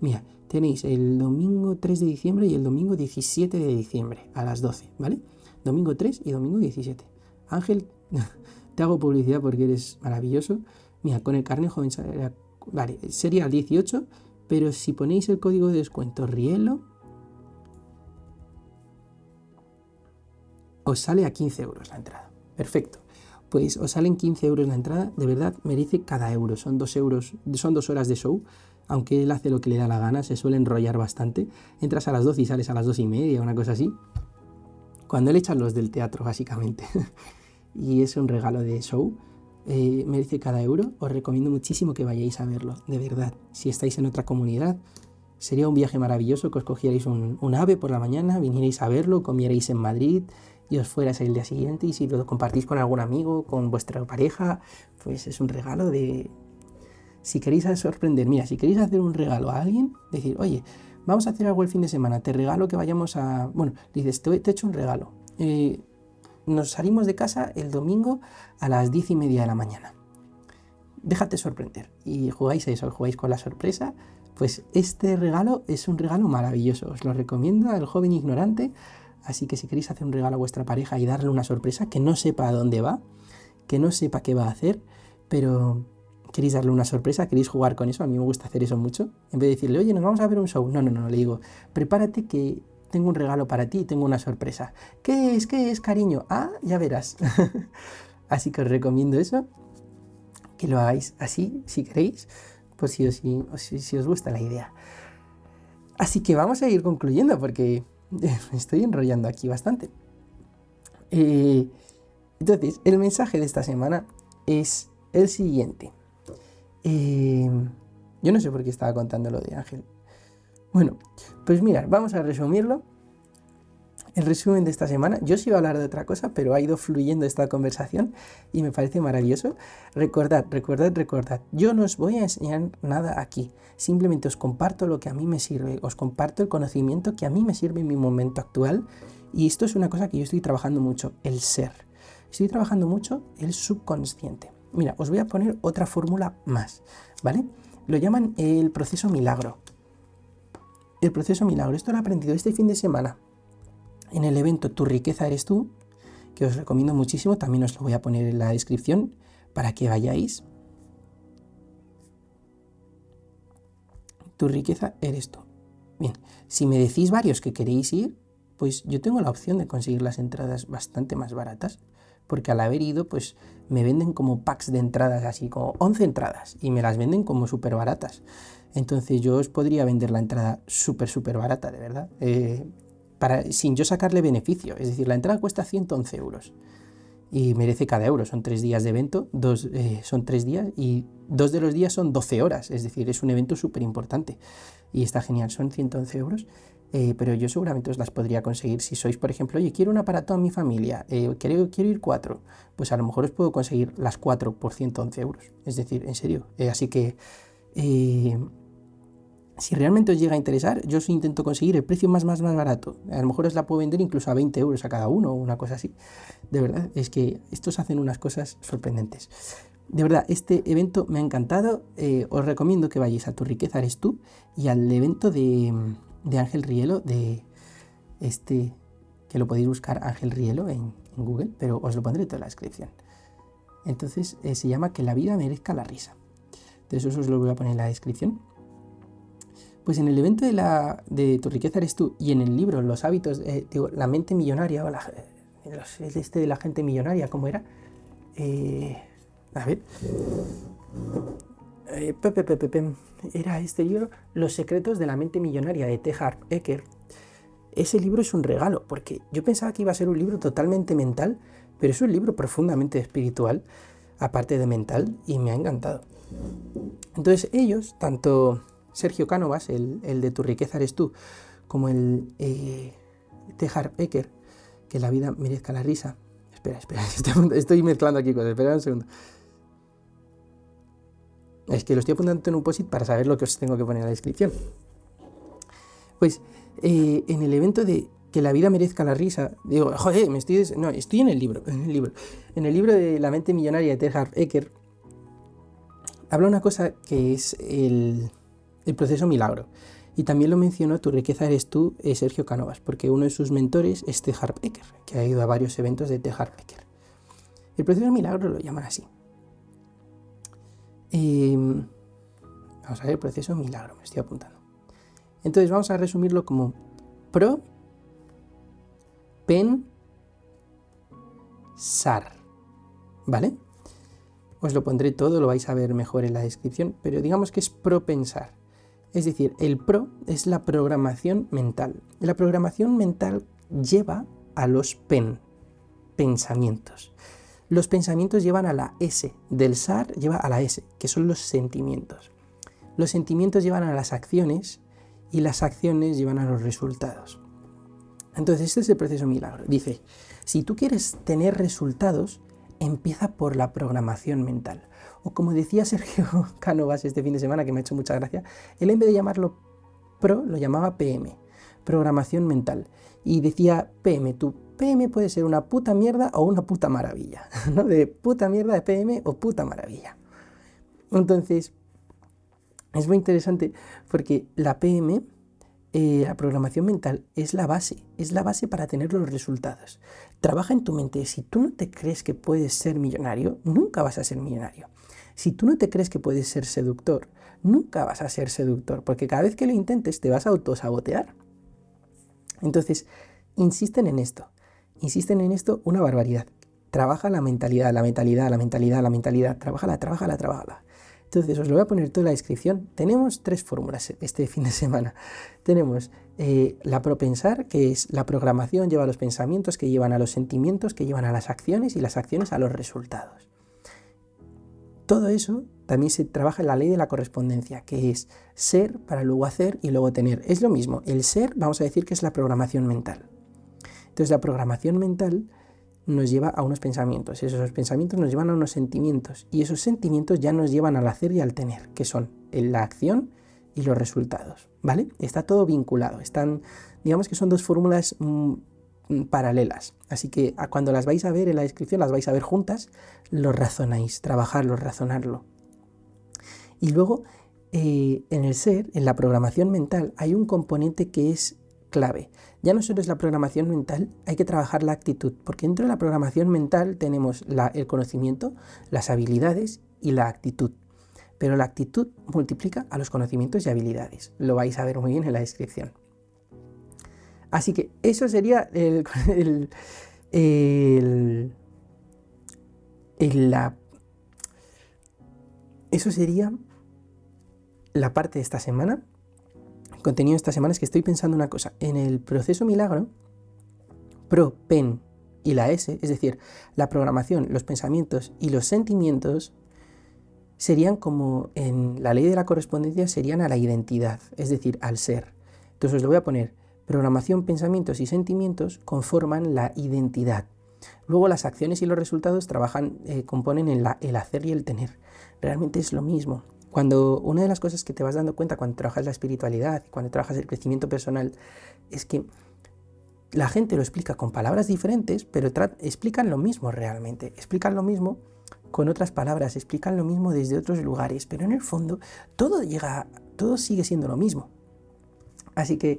Mira, tenéis el domingo 3 de diciembre y el domingo 17 de diciembre a las 12, ¿vale? Domingo 3 y domingo 17. Ángel, te hago publicidad porque eres maravilloso. Mira, con el carnet joven vale, sería el 18, pero si ponéis el código de descuento Rielo, os sale a 15 euros la entrada. Perfecto. Pues os salen 15 euros la entrada, de verdad merece cada euro. Son dos euros, son dos horas de show. Aunque él hace lo que le da la gana, se suele enrollar bastante. Entras a las 12 y sales a las 2 y media, una cosa así cuando él echan los del teatro, básicamente. y es un regalo de show. Eh, merece cada euro. Os recomiendo muchísimo que vayáis a verlo, de verdad. Si estáis en otra comunidad, sería un viaje maravilloso que os cogierais un, ave por la mañana, vinierais a verlo, comierais en Madrid y os fuerais el día siguiente. Y si lo compartís con algún amigo, con vuestra pareja, pues es un regalo de. Si queréis sorprender, mira, si queréis hacer un regalo a alguien, decir, oye, vamos a hacer algo el fin de semana, te regalo que vayamos a... Bueno, dices, te, he hecho un regalo. Eh, nos salimos de casa el domingo a las diez y media de la mañana. Déjate sorprender y jugáis a eso, jugáis con la sorpresa. Pues este regalo es un regalo maravilloso, os lo recomiendo al joven ignorante. Así que si queréis hacer un regalo a vuestra pareja y darle una sorpresa, que no sepa a dónde va, que no sepa qué va a hacer, pero queréis darle una sorpresa, queréis jugar con eso, a mí me gusta hacer eso mucho, en vez de decirle, oye, nos vamos a ver un show, no, no, no, le digo, prepárate que tengo un regalo para ti, tengo una sorpresa. ¿Qué es? ¿Qué es, cariño? Ah, ya verás. así que os recomiendo eso, que lo hagáis así, si queréis, pues si os, si, os gusta la idea. Así que vamos a ir concluyendo porque me estoy enrollando aquí bastante. Eh, entonces, el mensaje de esta semana es el siguiente. Eh, yo no sé por qué estaba contando lo de Ángel. Bueno, pues mira, vamos a resumirlo. El resumen de esta semana, yo sí iba a hablar de otra cosa, pero ha ido fluyendo esta conversación y me parece maravilloso. Recordad, recordad, recordad, yo no os voy a enseñar nada aquí, simplemente os comparto lo que a mí me sirve, os comparto el conocimiento que a mí me sirve en mi momento actual y esto es una cosa que yo estoy trabajando mucho, el ser. Estoy trabajando mucho el subconsciente. Mira, os voy a poner otra fórmula más, ¿vale? Lo llaman el proceso milagro. El proceso milagro, esto lo he aprendido este fin de semana en el evento Tu riqueza eres tú, que os recomiendo muchísimo, también os lo voy a poner en la descripción para que vayáis. Tu riqueza eres tú. Bien, si me decís varios que queréis ir, pues yo tengo la opción de conseguir las entradas bastante más baratas porque al haber ido, pues me venden como packs de entradas, así como 11 entradas, y me las venden como súper baratas. Entonces yo os podría vender la entrada súper, súper barata, de verdad, eh, para, sin yo sacarle beneficio. Es decir, la entrada cuesta 111 euros y merece cada euro. Son tres días de evento, dos, eh, son tres días y dos de los días son 12 horas. Es decir, es un evento súper importante y está genial. Son 111 euros. Eh, pero yo seguramente os las podría conseguir si sois, por ejemplo, oye, quiero un aparato a mi familia, eh, quiero, quiero ir cuatro, pues a lo mejor os puedo conseguir las cuatro por 111 euros. Es decir, en serio. así que si realmente os llega a interesar, yo os intento conseguir el precio más, más, más barato. A lo mejor os la puedo vender incluso a 20 euros a cada uno o una cosa así. De verdad, es que estos hacen unas cosas sorprendentes. De verdad, este evento me ha encantado. Eh, os recomiendo que vayáis a Tu riqueza eres tú y al evento de, Ángel Rielo, de este, que lo podéis buscar Ángel Rielo en, Google, pero os lo pondré toda la descripción. Entonces eh, se llama Que la vida merezca la risa. Entonces eso os lo voy a poner en la descripción. Pues en el evento de, la, de Tu riqueza eres tú y en el libro Los hábitos, eh, digo, la mente millonaria o la, este de la gente millonaria, ¿cómo era? Eh, a ver. Eh, era este libro Los secretos de la mente millonaria de T. Harv Eker. Ese libro es un regalo, porque yo pensaba que iba a ser un libro totalmente mental, pero es un libro profundamente espiritual, aparte de mental, y me ha encantado. Entonces ellos, tanto Sergio Cánovas, el, de Tu riqueza eres tú, como el eh, Tejar Ecker, que la vida merezca la risa. Espera, espera, estoy, mezclando aquí cosas, espera un segundo. Es que lo estoy apuntando en un post para saber lo que os tengo que poner en la descripción. Pues eh, en el evento de que la vida merezca la risa, digo, joder, me estoy. No, estoy en el libro, en el libro. En el libro de La mente millonaria de Terhard Ecker, habla una cosa que es el, proceso milagro. Y también lo mencionó Tu riqueza eres tú, eh, Sergio Canovas, porque uno de sus mentores es Tejar Becker, que ha ido a varios eventos de Tejar Becker. El proceso milagro lo llaman así. Vamos a ver el proceso milagro, me estoy apuntando. Entonces vamos a resumirlo como pro, pen, sar. ¿Vale? Os lo pondré todo, lo vais a ver mejor en la descripción, pero digamos que es propensar. Es decir, el pro es la programación mental. La programación mental lleva a los pen, pensamientos. Los pensamientos llevan a la S, del SAR lleva a la S, que son los sentimientos. Los sentimientos llevan a las acciones y las acciones llevan a los resultados. Entonces, este es el proceso milagro. Dice, si tú quieres tener resultados, empieza por la programación mental. O como decía Sergio Cánovas este fin de semana, que me ha hecho mucha gracia, él en vez de llamarlo PRO, lo llamaba PM, programación mental. Y decía PM, tu PM puede ser una puta mierda o una puta maravilla. ¿no? De puta mierda de PM o puta maravilla. Entonces, es muy interesante porque la PM, eh, la programación mental, es la base, es la base para tener los resultados. Trabaja en tu mente. Si tú no te crees que puedes ser millonario, nunca vas a ser millonario. Si tú no te crees que puedes ser seductor, nunca vas a ser seductor, porque cada vez que lo intentes te vas a autosabotear. Entonces, insisten en esto, insisten en esto una barbaridad. Trabaja la mentalidad, la mentalidad, la mentalidad, la mentalidad, trabájala, trabájala, trabájala. Entonces, os lo voy a poner toda la descripción. Tenemos tres fórmulas este fin de semana. Tenemos eh, la propensar, que es la programación, lleva los pensamientos, que llevan a los sentimientos, que llevan a las acciones y las acciones a los resultados. Todo eso también se trabaja la ley de la correspondencia, que es ser para luego hacer y luego tener. Es lo mismo, el ser vamos a decir que es la programación mental. Entonces la programación mental nos lleva a unos pensamientos, esos pensamientos nos llevan a unos sentimientos y esos sentimientos ya nos llevan al hacer y al tener, que son la acción y los resultados, ¿vale? Está todo vinculado, están, digamos que son dos fórmulas Mm, paralelas. Así que cuando las vais a ver en la descripción, las vais a ver juntas, lo razonáis, trabajarlo, razonarlo. Y luego, eh, en el ser, en la programación mental, hay un componente que es clave. Ya no solo es la programación mental, hay que trabajar la actitud, porque dentro de la programación mental tenemos el conocimiento, las habilidades y la actitud. Pero la actitud multiplica a los conocimientos y habilidades. Lo vais a ver muy bien en la descripción. Así que eso sería el. Eso sería la parte de esta semana. El contenido de esta semana es que estoy pensando una cosa. En el proceso milagro, pro, pen y la S, es decir, la programación, los pensamientos y los sentimientos, serían como en la ley de la correspondencia, serían a la identidad, es decir, al ser. Entonces os lo voy a poner. Programación, pensamientos y sentimientos conforman la identidad. Luego las acciones y los resultados trabajan, eh, componen en el hacer y el tener. Realmente es lo mismo. Cuando una de las cosas que te vas dando cuenta cuando trabajas la espiritualidad cuando trabajas el crecimiento personal es que la gente lo explica con palabras diferentes, pero explican lo mismo realmente. Explican lo mismo con otras palabras, explican lo mismo desde otros lugares, pero en el fondo todo llega, todo sigue siendo lo mismo. Así que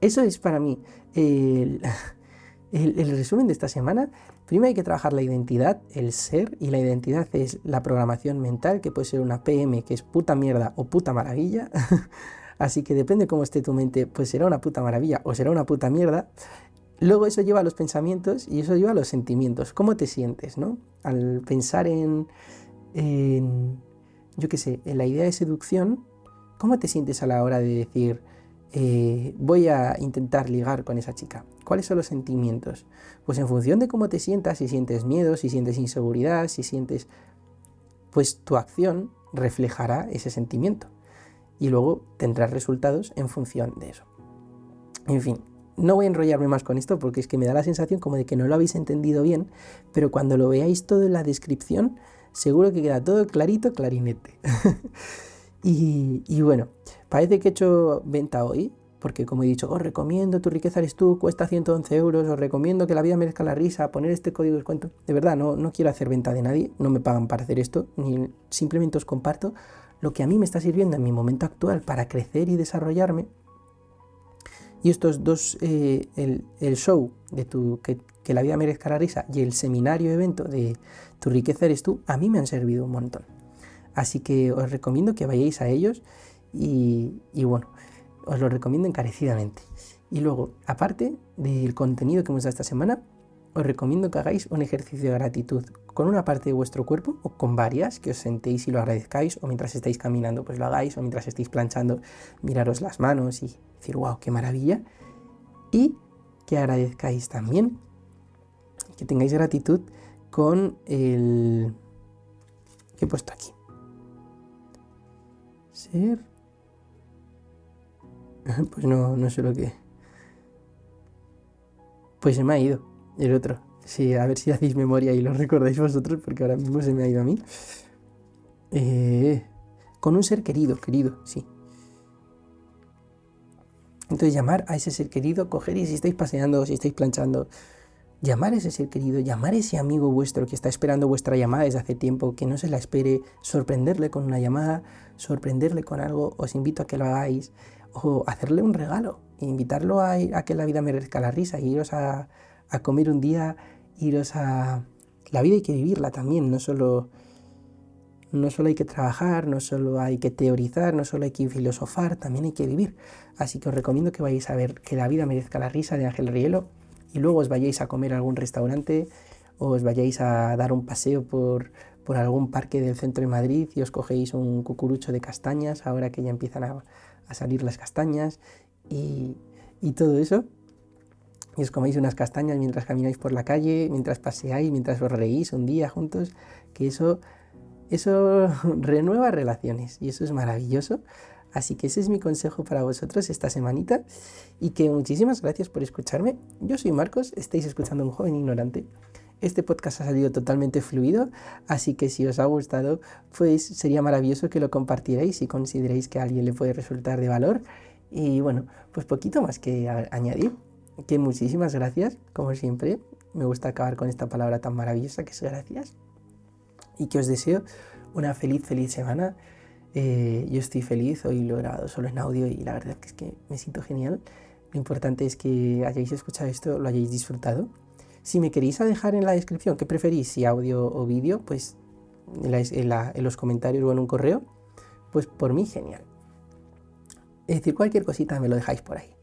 eso es para mí el, el, resumen de esta semana. Primero hay que trabajar la identidad, el ser, y la identidad es la programación mental, que puede ser una PM, que es puta mierda o puta maravilla. Así que depende cómo esté tu mente, pues será una puta maravilla o será una puta mierda. Luego eso lleva a los pensamientos y eso lleva a los sentimientos. ¿Cómo te sientes, no? Al pensar en, en yo qué sé, en la idea de seducción, ¿cómo te sientes a la hora de decir, eh, voy a intentar ligar con esa chica? ¿Cuáles son los sentimientos? Pues en función de cómo te sientas, si sientes miedo, si sientes inseguridad, si sientes... Pues tu acción reflejará ese sentimiento y luego tendrás resultados en función de eso. En fin, no voy a enrollarme más con esto porque es que me da la sensación como de que no lo habéis entendido bien, pero cuando lo veáis todo en la descripción, seguro que queda todo clarito, clarinete. y, bueno, parece que he hecho venta hoy, porque como he dicho, os recomiendo, tu riqueza eres tú, cuesta 111 euros, os recomiendo que la vida merezca la risa, poner este código de descuento. De verdad, no, no quiero hacer venta de nadie, no me pagan para hacer esto, ni simplemente os comparto lo que a mí me está sirviendo en mi momento actual para crecer y desarrollarme y estos dos, eh, el, show de tu, que, la vida merezca la risa y el seminario evento de Tu riqueza eres tú, a mí me han servido un montón. Así que os recomiendo que vayáis a ellos y, bueno, os lo recomiendo encarecidamente. Y luego, aparte del contenido que hemos dado esta semana, os recomiendo que hagáis un ejercicio de gratitud con una parte de vuestro cuerpo o con varias, que os sentéis y lo agradezcáis, o mientras estáis caminando, pues lo hagáis, o mientras estéis planchando, miraros las manos y decir, wow, qué maravilla. Y que agradezcáis también, que tengáis gratitud con el que he puesto aquí. Ser. Pues no, no sé lo que. Pues se me ha ido el otro. Sí, a ver si hacéis memoria y lo recordáis vosotros, porque ahora mismo se me ha ido a mí. Eh, con un ser querido, querido, sí. Entonces llamar a ese ser querido, coger y si estáis paseando, si estáis planchando, llamar a ese ser querido, llamar a ese amigo vuestro que está esperando vuestra llamada desde hace tiempo, que no se la espere, sorprenderle con una llamada, sorprenderle con algo, os invito a que lo hagáis, o hacerle un regalo, invitarlo a, que la vida merezca la risa, iros a, a comer un día, iros a... La vida hay que vivirla también, no solo, no solo hay que trabajar, no solo hay que teorizar, no solo hay que filosofar, también hay que vivir. Así que os recomiendo que vayáis a ver que la vida merezca la risa de Ángel Rielo y luego os vayáis a comer a algún restaurante o os vayáis a dar un paseo por, por algún parque del centro de Madrid y os cogéis un cucurucho de castañas ahora que ya empiezan a, a salir las castañas y, y todo eso y os coméis unas castañas mientras camináis por la calle, mientras paseáis, mientras os reís un día juntos, que eso, eso renueva relaciones y eso es maravilloso. Así que ese es mi consejo para vosotros esta semanita y que muchísimas gracias por escucharme. Yo soy Marcos, estáis escuchando un joven ignorante. Este podcast ha salido totalmente fluido, así que si os ha gustado, pues sería maravilloso que lo compartierais si consideráis que a alguien le puede resultar de valor. Y bueno, pues poquito más que añadir que muchísimas gracias, como siempre. Me gusta acabar con esta palabra tan maravillosa que es gracias. Y que os deseo una feliz, feliz semana. Eh, yo estoy feliz, hoy lo he grabado solo en audio y la verdad es que me siento genial. Lo importante es que hayáis escuchado esto, lo hayáis disfrutado. Si me queréis dejar en la descripción qué preferís, si audio o vídeo, pues en, los comentarios o en un correo, pues por mí genial. Es decir, cualquier cosita me lo dejáis por ahí.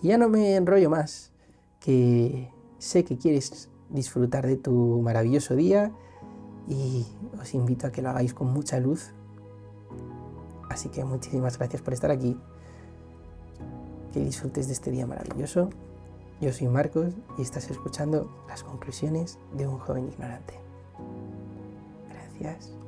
Y ya no me enrollo más, que sé que quieres disfrutar de tu maravilloso día y os invito a que lo hagáis con mucha luz. Así que muchísimas gracias por estar aquí. Que disfrutes de este día maravilloso. Yo soy Marcos y estás escuchando las conclusiones de un joven ignorante. Gracias.